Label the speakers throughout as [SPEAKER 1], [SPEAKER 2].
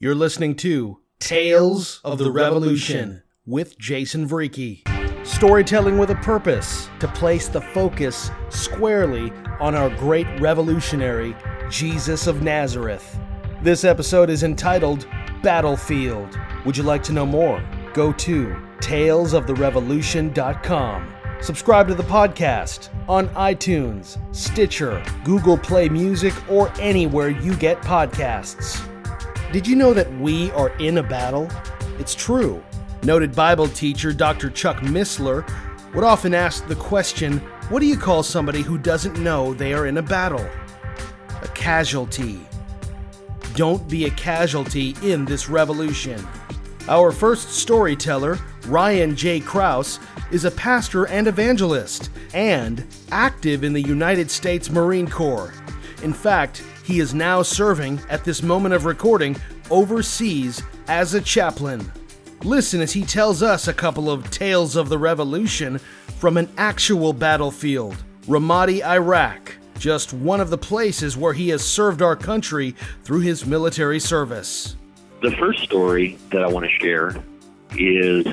[SPEAKER 1] You're listening to Tales of the Revolution with Jason Vreeke. Storytelling with a purpose to place the focus squarely on our great revolutionary, Jesus of Nazareth. This episode is entitled Battlefield. Would you like to know more? Go to talesoftherevolution.com. Subscribe to the podcast on iTunes, Stitcher, Google Play Music, or anywhere you get podcasts. Did you know that we are in a battle? It's true. Noted Bible teacher Dr. Chuck Missler would often ask the question what do you call somebody who doesn't know they are in a battle? A casualty. Don't be a casualty in this revolution. Our first storyteller, Ryan J. Kraus, is a pastor and evangelist and active in the United States Marine Corps. In fact, he is now serving, at this moment of recording, overseas as a chaplain. Listen as he tells us a couple of tales of the revolution from an actual battlefield, Ramadi, Iraq, just one of the places where he has served our country through his military service.
[SPEAKER 2] The first story that I want to share is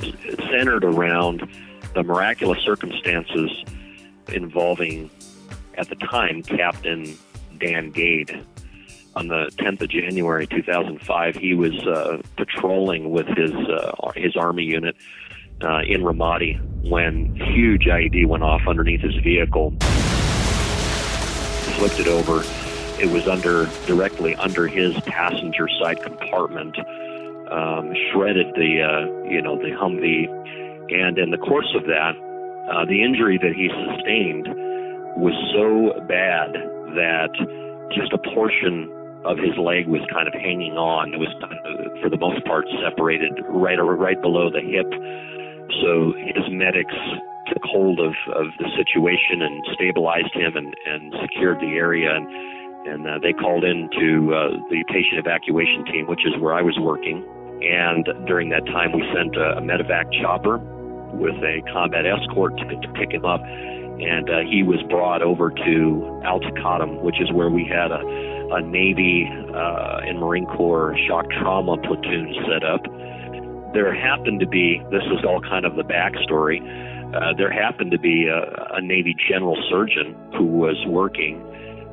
[SPEAKER 2] centered around the miraculous circumstances involving, at the time, Captain Dan Gade. On the 10th of January 2005, he was uh, patrolling with his uh, his army unit uh, in Ramadi when huge IED went off underneath his vehicle, flipped it over. It was under directly under his passenger side compartment, um, shredded the uh, you know the Humvee, and in the course of that, uh, the injury that he sustained was so bad that just a portion of his leg was kind of hanging on. It was, for the most part, separated right right below the hip. So his medics took hold of, of the situation and stabilized him and, and secured the area. And, and uh, they called in to uh, the patient evacuation team, which is where I was working. And during that time, we sent a, a medevac chopper with a combat escort to, to pick him up and uh, he was brought over to Al which is where we had a, a Navy uh, and Marine Corps shock trauma platoon set up. There happened to be, this is all kind of the backstory, uh, there happened to be a, a Navy general surgeon who was working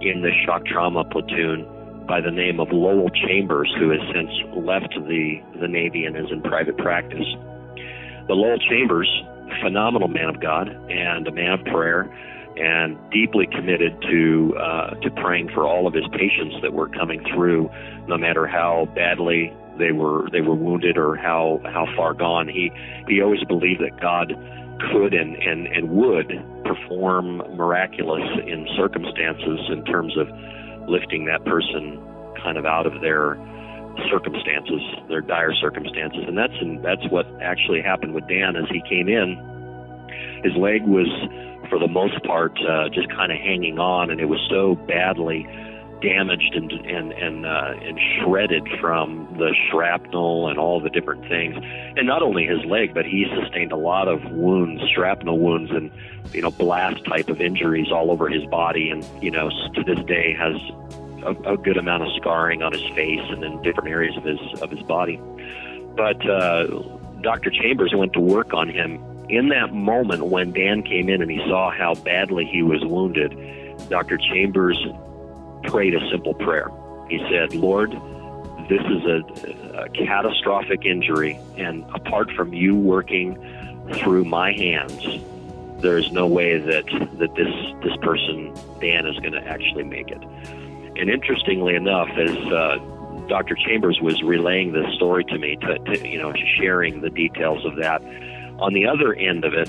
[SPEAKER 2] in the shock trauma platoon by the name of Lowell Chambers, who has since left the, the Navy and is in private practice. The Lowell Chambers phenomenal man of God and a man of prayer and deeply committed to uh, to praying for all of his patients that were coming through, no matter how badly they were they were wounded or how how far gone. He he always believed that God could and and and would perform miraculous in circumstances in terms of lifting that person kind of out of their circumstances, their dire circumstances, and that's and that's what actually happened with Dan as he came in. His leg was, for the most part, uh, just kind of hanging on, and it was so badly damaged and and and uh, and shredded from the shrapnel and all the different things. And not only his leg, but he sustained a lot of wounds, shrapnel wounds, and you know blast type of injuries all over his body. And you know to this day has a, a good amount of scarring on his face and in different areas of his of his body. But uh, Dr. Chambers went to work on him in that moment when Dan came in and he saw how badly he was wounded. Dr. Chambers prayed a simple prayer. He said, "Lord, this is a, a catastrophic injury, and apart from you working through my hands." There is no way that, that this this person Dan is going to actually make it. And interestingly enough, as uh, Dr. Chambers was relaying this story to me, to, to, you know, sharing the details of that, on the other end of it,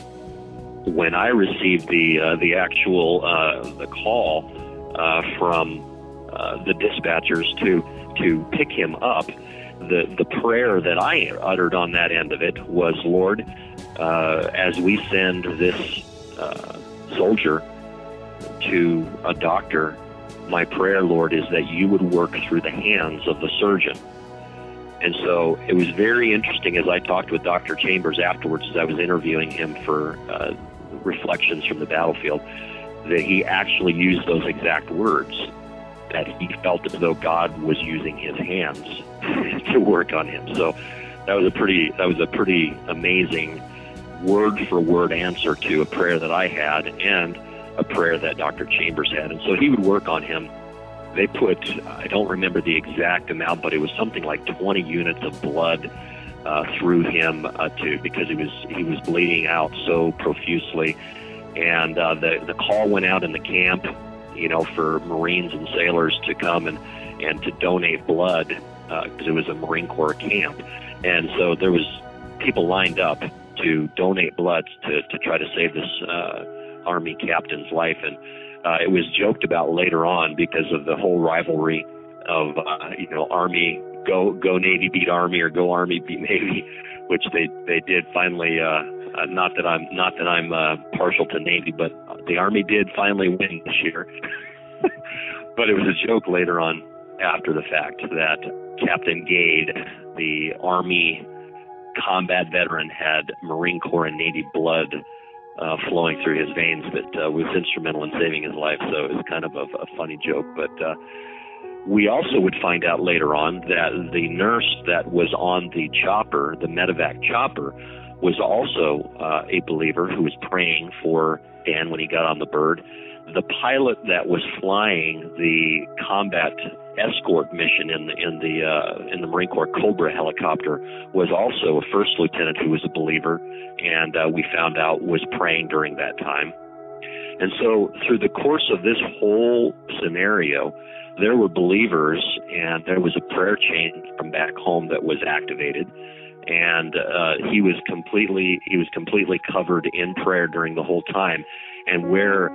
[SPEAKER 2] when I received the uh, the actual uh, the call uh, from uh, the dispatchers to to pick him up, the the prayer that I uttered on that end of it was, Lord, uh, as we send this soldier to a doctor my prayer, Lord, is that you would work through the hands of the surgeon. And so it was very interesting as I talked with Dr. Chambers afterwards, as I was interviewing him for uh, reflections from the battlefield, that he actually used those exact words. that he felt as though God was using his hands to work on him. So that was a pretty that was a pretty amazing word for word answer to a prayer that I had and a prayer that Dr. Chambers had. And so he would work on him. They put I don't remember the exact amount, but it was something like 20 units of blood uh, through him uh, to because he was he was bleeding out so profusely. And uh, the the call went out in the camp, you know, for Marines and sailors to come and and to donate blood because uh, it was a Marine Corps camp. And so there was people lined up to donate blood to, to try to save this uh, Army captain's life. And uh, it was joked about later on because of the whole rivalry of, uh, you know, Army, go, go Navy beat Army or go Army beat Navy, which they, they did finally, uh, uh, not that I'm, not that I'm, uh, partial to Navy, but the Army did finally win this year. but it was a joke later on after the fact that Captain Gade, the Army combat veteran, had Marine Corps and Navy blood uh, flowing through his veins that uh, was instrumental in saving his life. So it was kind of a, a funny joke. But uh, we also would find out later on that the nurse that was on the chopper, the medevac chopper, was also uh, a believer who was praying for Dan when he got on the bird. The pilot that was flying the combat escort mission in the in the uh, in the Marine Corps Cobra helicopter was also a first lieutenant who was a believer, and uh, we found out was praying during that time. And so, through the course of this whole scenario, there were believers, and there was a prayer chain from back home that was activated, and uh, he was completely he was completely covered in prayer during the whole time, and where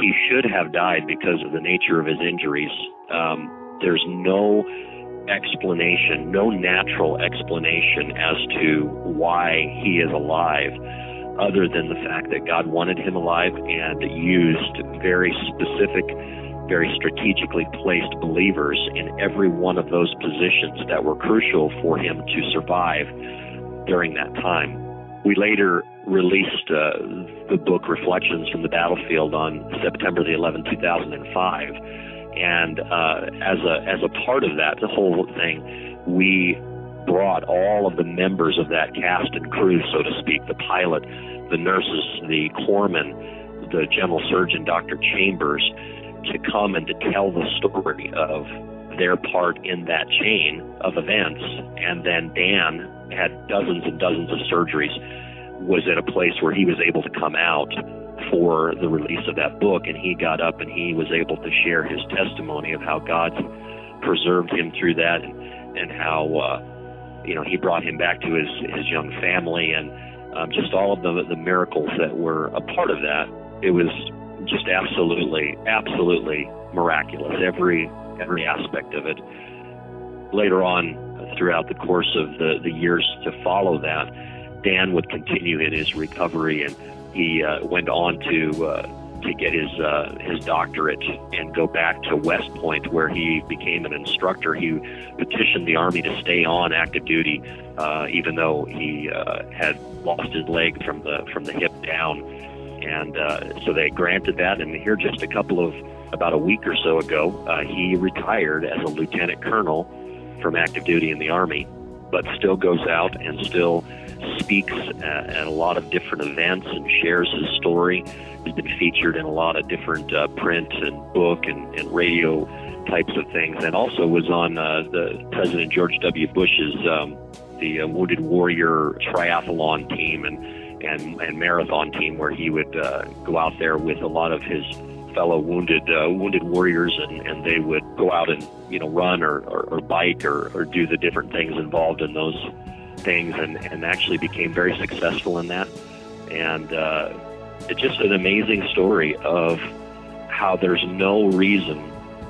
[SPEAKER 2] he should have died because of the nature of his injuries. Um, there's no explanation, no natural explanation as to why he is alive, other than the fact that God wanted him alive and used very specific, very strategically placed believers in every one of those positions that were crucial for him to survive during that time. We later released uh, the book Reflections from the Battlefield on September the 11th, 2005 and uh, as a as a part of that, the whole thing, we brought all of the members of that cast and crew, so to speak, the pilot, the nurses, the corpsman, the general surgeon, Dr. Chambers, to come and to tell the story of their part in that chain of events. And then Dan had dozens and dozens of surgeries, was at a place where he was able to come out for the release of that book, and he got up and he was able to share his testimony of how God preserved him through that, and, and how uh, you know he brought him back to his his young family, and um, just all of the the miracles that were a part of that. It was just absolutely, absolutely miraculous. Every every aspect of it. Later on, throughout the course of the the years to follow that, Dan would continue in his recovery and he uh, went on to uh, to get his uh, his doctorate and go back to West Point, where he became an instructor. He petitioned the Army to stay on active duty, uh, even though he uh, had lost his leg from the from the hip down, and uh, so they granted that. And here, just a couple of about a week or so ago, he retired as a lieutenant colonel from active duty in the Army, but still goes out and still speaks at a lot of different events and shares his story. He's been featured in a lot of different uh, print and book and, and radio types of things, and also was on uh, the President George W. Bush's um, the uh, Wounded Warrior Triathlon team and and and marathon team, where he would uh, go out there with a lot of his fellow wounded uh, wounded warriors, and, and they would go out and you know run or, or, or bike or, or do the different things involved in those things and, and actually became very successful in that. And uh, it's just an amazing story of how there's no reason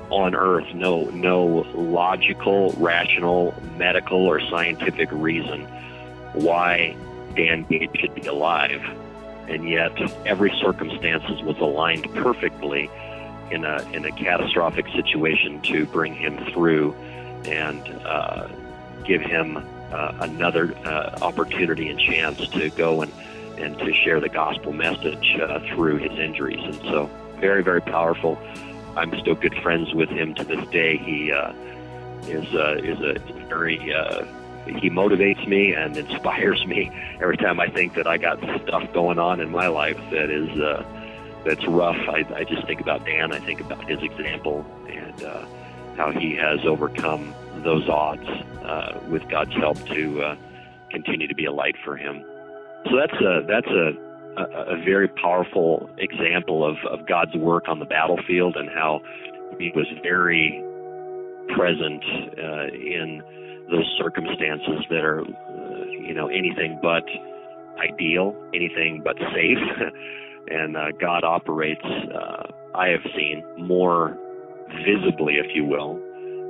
[SPEAKER 2] on earth, no no logical, rational, medical, or scientific reason why Dan Gade should be alive, and yet every circumstances was aligned perfectly in a in a catastrophic situation to bring him through and uh, give him uh, another uh, opportunity and chance to go and, and to share the gospel message uh, through his injuries. And so, very, very powerful. I'm still good friends with him to this day. He uh, is uh, is a very uh, he motivates me and inspires me every time I think that I got stuff going on in my life that is uh, that's rough. I, I just think about Dan. I think about his example and uh, how he has overcome those odds uh, with God's help to uh, continue to be a light for him. So that's a that's a a, a very powerful example of, of God's work on the battlefield and how he was very present uh, in those circumstances that are, uh, you know, anything but ideal, anything but safe. and uh, God operates, uh, I have seen, more visibly, if you will,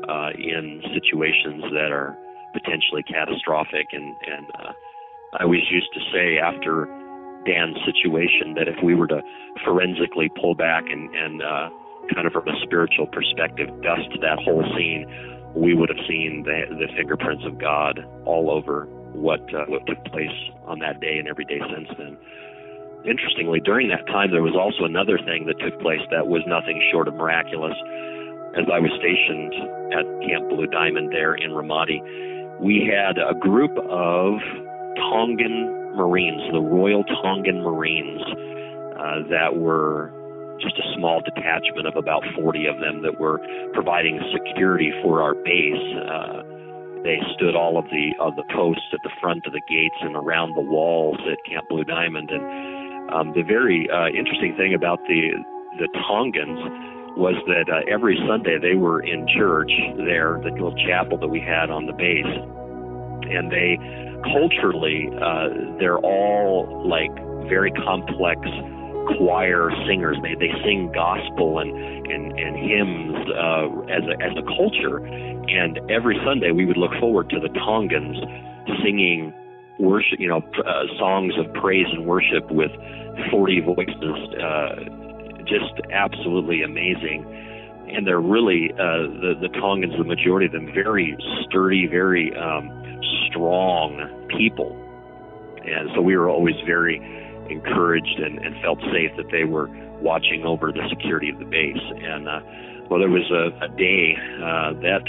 [SPEAKER 2] uh, in situations that are potentially catastrophic. And, and uh, I always used to say after Dan's situation that if we were to forensically pull back and, and uh, kind of from a spiritual perspective dust that whole scene, we would have seen the, the fingerprints of God all over what uh, what took place on that day and every day since then. Interestingly, during that time, there was also another thing that took place that was nothing short of miraculous. As I was stationed at Camp Blue Diamond there in Ramadi, we had a group of Tongan Marines, the Royal Tongan Marines, uh, that were just a small detachment of about 40 of them that were providing security for our base. Uh, they stood all of the of the posts at the front of the gates and around the walls at Camp Blue Diamond. And um, the very uh, interesting thing about the the Tongans was that uh, every Sunday they were in church there, the little chapel that we had on the base, and they culturally uh, they're all like very complex choir singers. They they sing gospel and and and hymns uh, as a as a culture. And every Sunday we would look forward to the Tongans singing worship, you know, uh, songs of praise and worship with 40 voices. Uh, just absolutely amazing. And they're really uh, the the Tongans, the majority of them, very sturdy, very um, strong people. And so we were always very encouraged and, and felt safe that they were watching over the security of the base. And uh, well, there was a, a day uh, that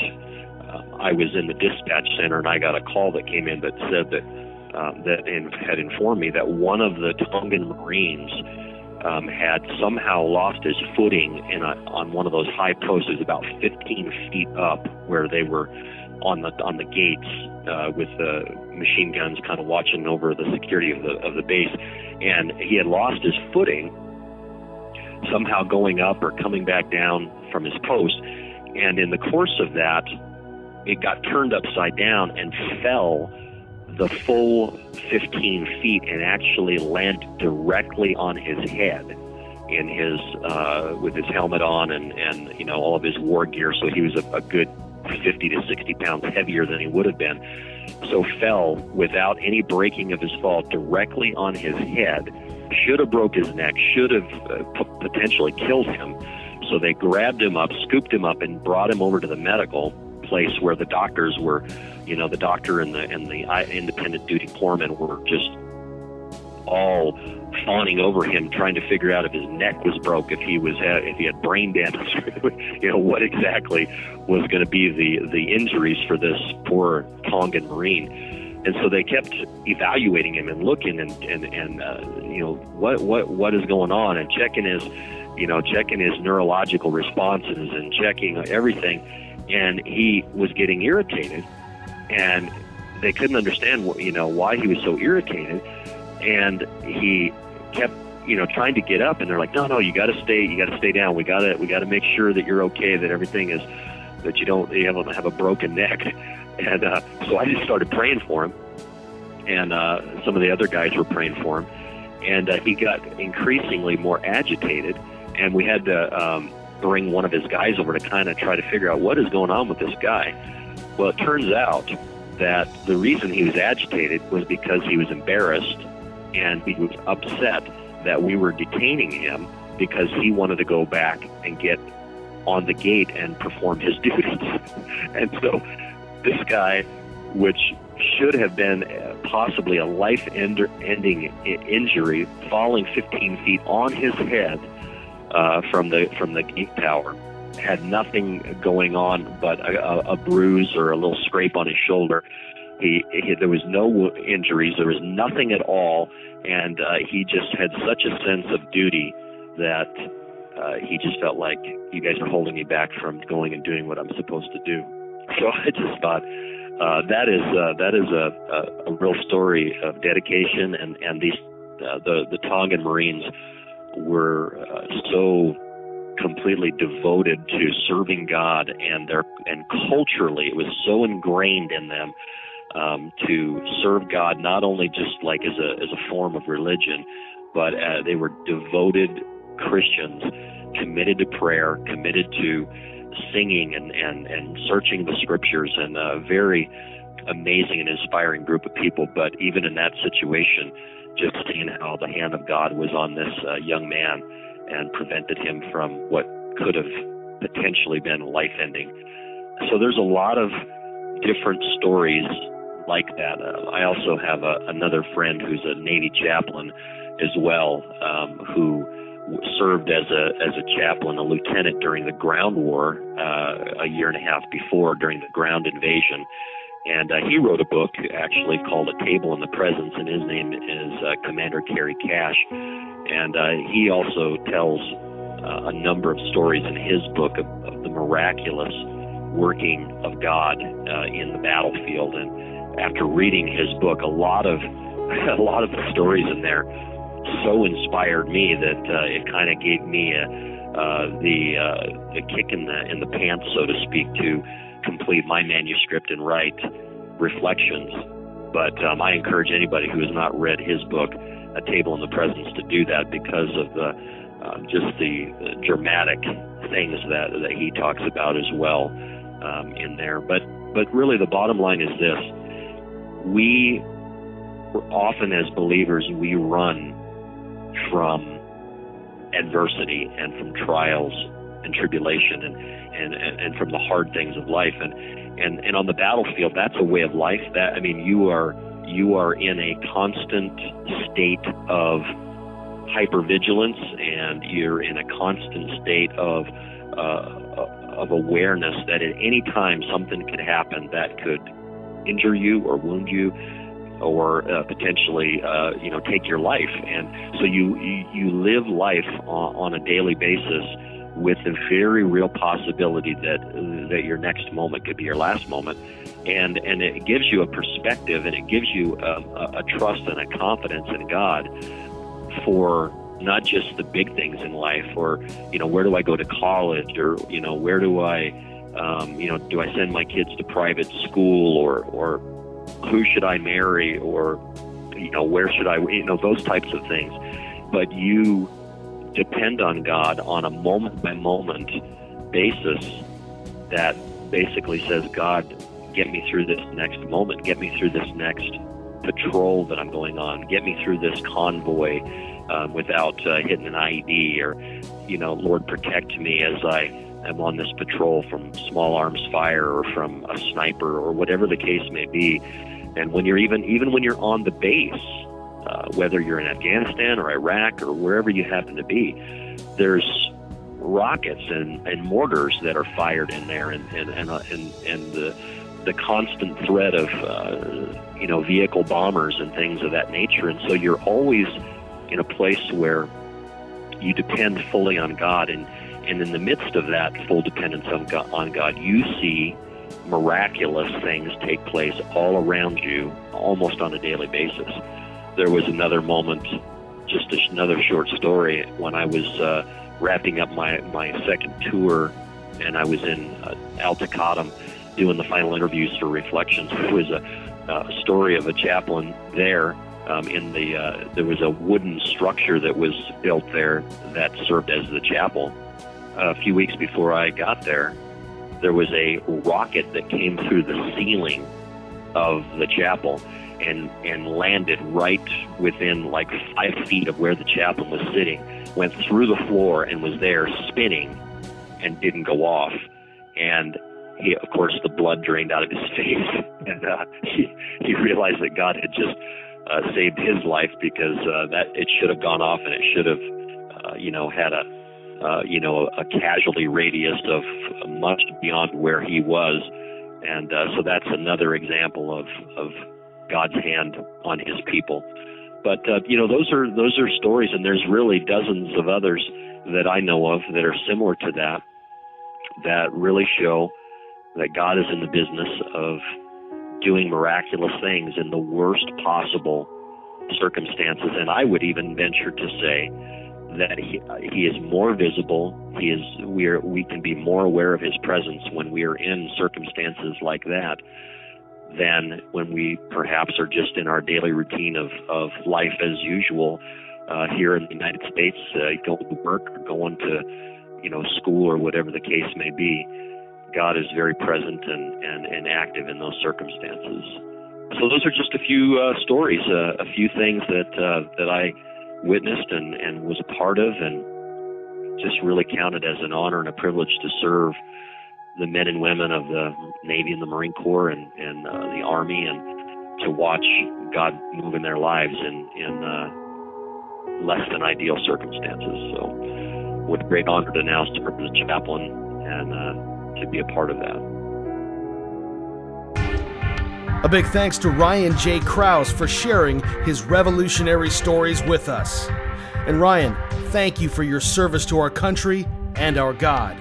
[SPEAKER 2] uh, I was in the dispatch center, and I got a call that came in that said that um, that in, had informed me that one of the Tongan Marines um, had somehow lost his footing in a, on one of those high posts, about 15 feet up, where they were on the on the gates uh, with the machine guns, kind of watching over the security of the of the base, and he had lost his footing, somehow going up or coming back down from his post, and in the course of that, it got turned upside down and fell the full 15 feet and actually landed directly on his head in his uh, with his helmet on and and you know all of his war gear. So he was a, a good 50 to 60 pounds heavier than he would have been. So fell without any breaking of his fall directly on his head. Should have broke his neck. Should have uh, potentially killed him. So they grabbed him up, scooped him up, and brought him over to the medical place where the doctors were, you know, the doctor and the and the uh, independent duty corpsmen were just all fawning over him, trying to figure out if his neck was broke, if he was if he had brain damage, you know what exactly was going to be the the injuries for this poor Tongan Marine. And so they kept evaluating him and looking and and and uh, you know what what what is going on and checking his you know checking his neurological responses and checking everything, and he was getting irritated, and they couldn't understand you know why he was so irritated and he kept you know trying to get up and they're like no no you got to stay you got to stay down. We got to we got to make sure that you're okay that everything is that you don't you have, have a broken neck. And uh, so I just started praying for him. And uh, some of the other guys were praying for him. And uh, he got increasingly more agitated. And we had to um, bring one of his guys over to kind of try to figure out what is going on with this guy. Well it turns out that the reason he was agitated was because he was embarrassed and he was upset that we were detaining him because he wanted to go back and get on the gate and perform his duties. and so this guy, which should have been possibly a life ending injury, falling 15 feet on his head, uh, from the from the gate tower. Had nothing going on but a, a bruise or a little scrape on his shoulder. He, he there was no injuries. There was nothing at all, and uh, he just had such a sense of duty that uh, he just felt like you guys are holding me back from going and doing what I'm supposed to do. So I just thought uh, that is uh, that is a, a, a real story of dedication, and and these uh, the the Tongan Marines were uh, so completely devoted to serving God, and their and culturally it was so ingrained in them um, to serve God not only just like as a as a form of religion, but uh, they were devoted Christians, committed to prayer, committed to singing and and and searching the scriptures, and a very amazing and inspiring group of people. But even in that situation, just seeing how the hand of God was on this uh, young man and prevented him from what could have potentially been life ending. So there's a lot of different stories like that. Uh, I also have a, another friend who's a Navy chaplain as well, um, who served as a as a chaplain, a lieutenant during the ground war uh, a year and a half before during the ground invasion. And uh, he wrote a book actually called A Table in the Presence, and his name is uh, Commander Carey Cash. And uh, he also tells uh, a number of stories in his book of, of the miraculous working of God uh, in the battlefield. And after reading his book, a lot of a lot of the stories in there so inspired me that uh, it kind of gave me a, uh, the uh, the kick in the in the pants, so to speak, to complete my manuscript and write reflections. But um, I encourage anybody who has not read his book, A Table in the Presence, to do that because of the uh, just the, the dramatic things that that he talks about as well um, in there. But but really, the bottom line is this: we often as believers we run from adversity and from trials and tribulation and, and, and, and from the hard things of life. And, and, and on the battlefield, that's a way of life that, I mean, you are, you are in a constant state of hypervigilance and you're in a constant state of, uh, of awareness that at any time something could happen that could injure you or wound you or uh, potentially uh, you know take your life. And so you you live life on, on a daily basis with the very real possibility that that your next moment could be your last moment. And and it gives you a perspective and it gives you a, a, a trust and a confidence in God for not just the big things in life or you know where do I go to college or you know where do I um, you know do I send my kids to private school or or who should I marry or you know where should I you know those types of things. But you depend on God on a moment by moment basis that basically says God get me through this next moment. Get me through this next patrol that I'm going on. Get me through this convoy um, without uh, hitting an IED or you know Lord protect me as I am on this patrol from small arms fire or from a sniper or whatever the case may be. And when you're even even when you're on the base, uh, whether you're in Afghanistan or Iraq or wherever you happen to be, there's rockets and, and mortars that are fired in there, and and and, uh, and, and the the constant threat of uh, you know vehicle bombers and things of that nature. And so you're always in a place where you depend fully on God and and in the midst of that full dependence on God, on God, you see miraculous things take place all around you almost on a daily basis. There was another moment, just another short story, when I was uh, wrapping up my, my second tour and I was in uh, Al-Taqaddum doing the final interviews for Reflections. It was a, a story of a chaplain there um, in the uh, there was a wooden structure that was built there that served as the chapel a few weeks before I got there, there was a rocket that came through the ceiling of the chapel and and landed right within like five feet of where the chaplain was sitting. Went through the floor and was there spinning, and didn't go off. And he, of course, the blood drained out of his face, and uh, he he realized that God had just uh, saved his life because uh, that it should have gone off and it should have, uh, you know, had a uh, you know, a casualty radius of much beyond where he was, and uh, so that's another example of of God's hand on His people. But uh, you know, those are those are stories, and there's really dozens of others that I know of that are similar to that, that really show that God is in the business of doing miraculous things in the worst possible circumstances. And I would even venture to say that he, he is more visible. He is we are we can be more aware of his presence when we are in circumstances like that than when we perhaps are just in our daily routine of, of life as usual uh, here in the United States, uh, going to work or going to you know school or whatever the case may be. God is very present and, and, and active in those circumstances. So those are just a few uh, stories, uh, a few things that uh, that I witnessed and, and was a part of, and just really counted as an honor and a privilege to serve the men and women of the Navy and the Marine Corps and, and uh, the Army, and to watch God move in their lives in in uh, less than ideal circumstances. So, with great honor to now serve as a chaplain and uh, to be a part of that.
[SPEAKER 1] A big thanks to Ryan J. Kraus for sharing his revolutionary stories with us. And Ryan, thank you for your service to our country and our God.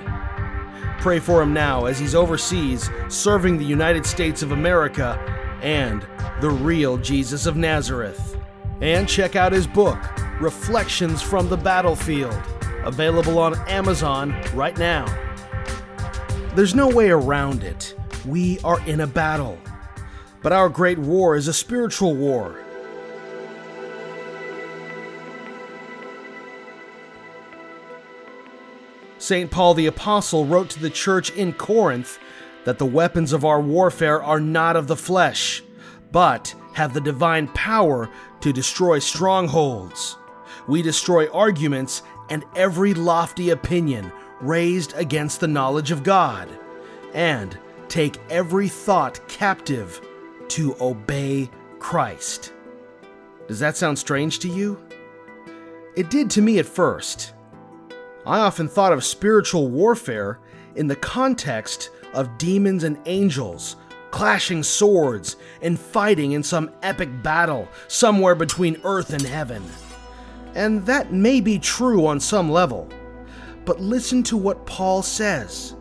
[SPEAKER 1] Pray for him now as he's overseas serving the United States of America and the real Jesus of Nazareth. And check out his book, Reflections from the Battlefield, available on Amazon right now. There's no way around it. We are in a battle. But our great war is a spiritual war. St. Paul the Apostle wrote to the church in Corinth that the weapons of our warfare are not of the flesh, but have the divine power to destroy strongholds. We destroy arguments and every lofty opinion raised against the knowledge of God, and take every thought captive to obey Christ. Does that sound strange to you? It did to me at first. I often thought of spiritual warfare in the context of demons and angels clashing swords and fighting in some epic battle somewhere between earth and heaven. And that may be true on some level. But listen to what Paul says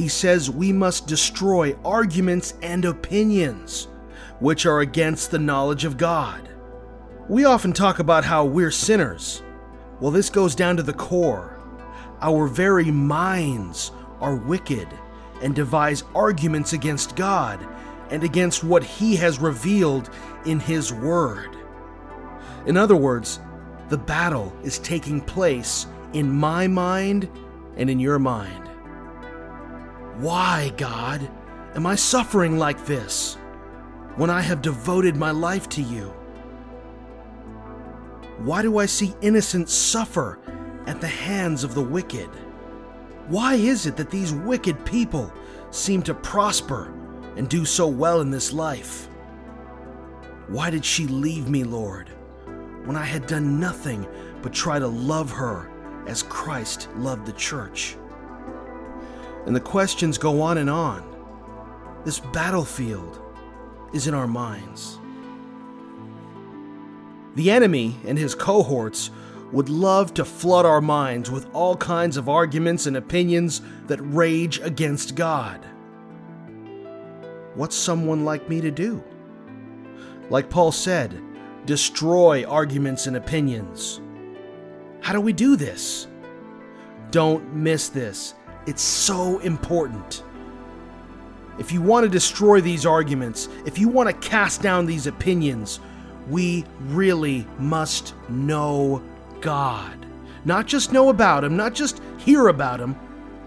[SPEAKER 1] he says we must destroy arguments and opinions which are against the knowledge of God. We often talk about how we're sinners. Well, this goes down to the core. Our very minds are wicked and devise arguments against God and against what He has revealed in His Word. In other words, the battle is taking place in my mind and in your mind. Why, God, am I suffering like this when I have devoted my life to you? Why do I see innocents suffer at the hands of the wicked? Why is it that these wicked people seem to prosper and do so well in this life? Why did she leave me, Lord, when I had done nothing but try to love her as Christ loved the church? And the questions go on and on. This battlefield is in our minds. The enemy and his cohorts would love to flood our minds with all kinds of arguments and opinions that rage against God. What's someone like me to do? Like Paul said, destroy arguments and opinions. How do we do this? Don't miss this. It's so important. If you want to destroy these arguments, if you want to cast down these opinions, we really must know God. Not just know about Him, not just hear about Him,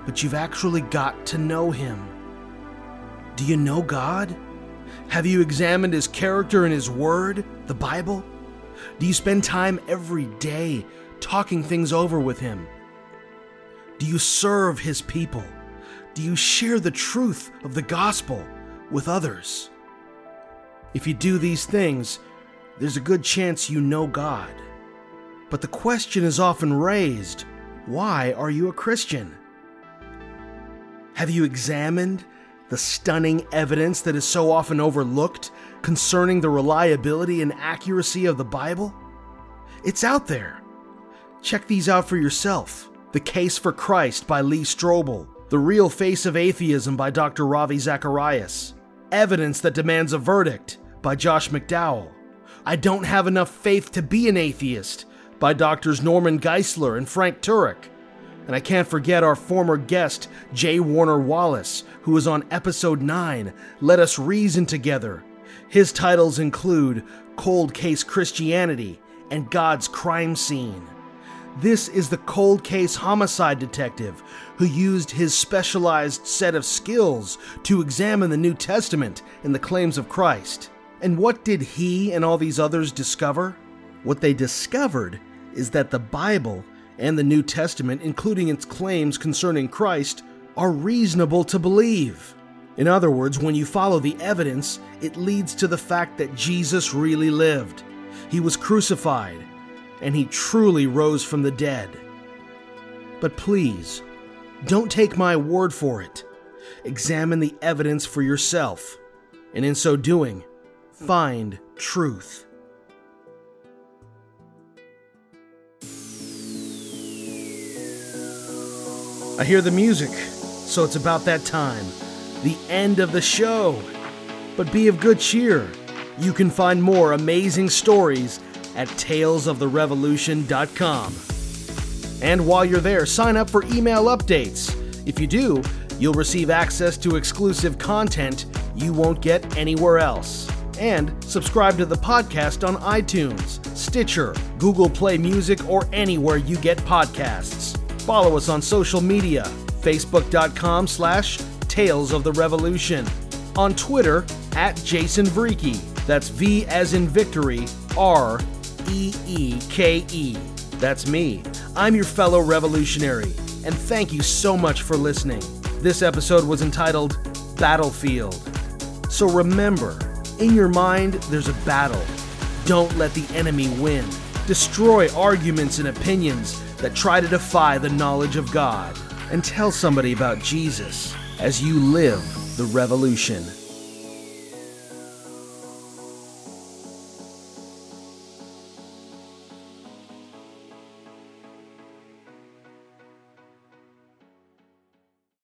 [SPEAKER 1] but you've actually got to know Him. Do you know God? Have you examined His character and His Word, the Bible? Do you spend time every day talking things over with Him? Do you serve His people? Do you share the truth of the gospel with others? If you do these things, there's a good chance you know God. But the question is often raised Why are you a Christian? Have you examined the stunning evidence that is so often overlooked concerning the reliability and accuracy of the Bible? It's out there. Check these out for yourself. The Case for Christ by Lee Strobel, The Real Face of Atheism by Dr. Ravi Zacharias, Evidence That Demands a Verdict by Josh McDowell, I Don't Have Enough Faith to Be an Atheist by Drs. Norman Geisler and Frank Turek, and I can't forget our former guest, J. Warner Wallace, who was on episode 9, Let Us Reason Together. His titles include Cold Case Christianity and God's Crime Scene. This is the cold case homicide detective who used his specialized set of skills to examine the New Testament and the claims of Christ. And what did he and all these others discover? What they discovered is that the Bible and the New Testament, including its claims concerning Christ, are reasonable to believe. In other words, when you follow the evidence, it leads to the fact that Jesus really lived. He was crucified, and he truly rose from the dead. But please, don't take my word for it. Examine the evidence for yourself, and in so doing, find truth. I hear the music, so it's about that time. The end of the show. But be of good cheer. You can find more amazing stories at talesoftherevolution.com. And while you're there, sign up for email updates. If you do, you'll receive access to exclusive content you won't get anywhere else. And subscribe to the podcast on iTunes, Stitcher, Google Play Music, or anywhere you get podcasts. Follow us on social media, facebook.com slash Tales of the Revolution. On Twitter, at Jason Vreeke. That's V as in victory, R E E K E. That's me. I'm your fellow revolutionary, and thank you so much for listening. This episode was entitled Battlefield. So remember, in your mind, there's a battle. Don't let the enemy win. Destroy arguments and opinions that try to defy the knowledge of God. And tell somebody about Jesus as you live the revolution.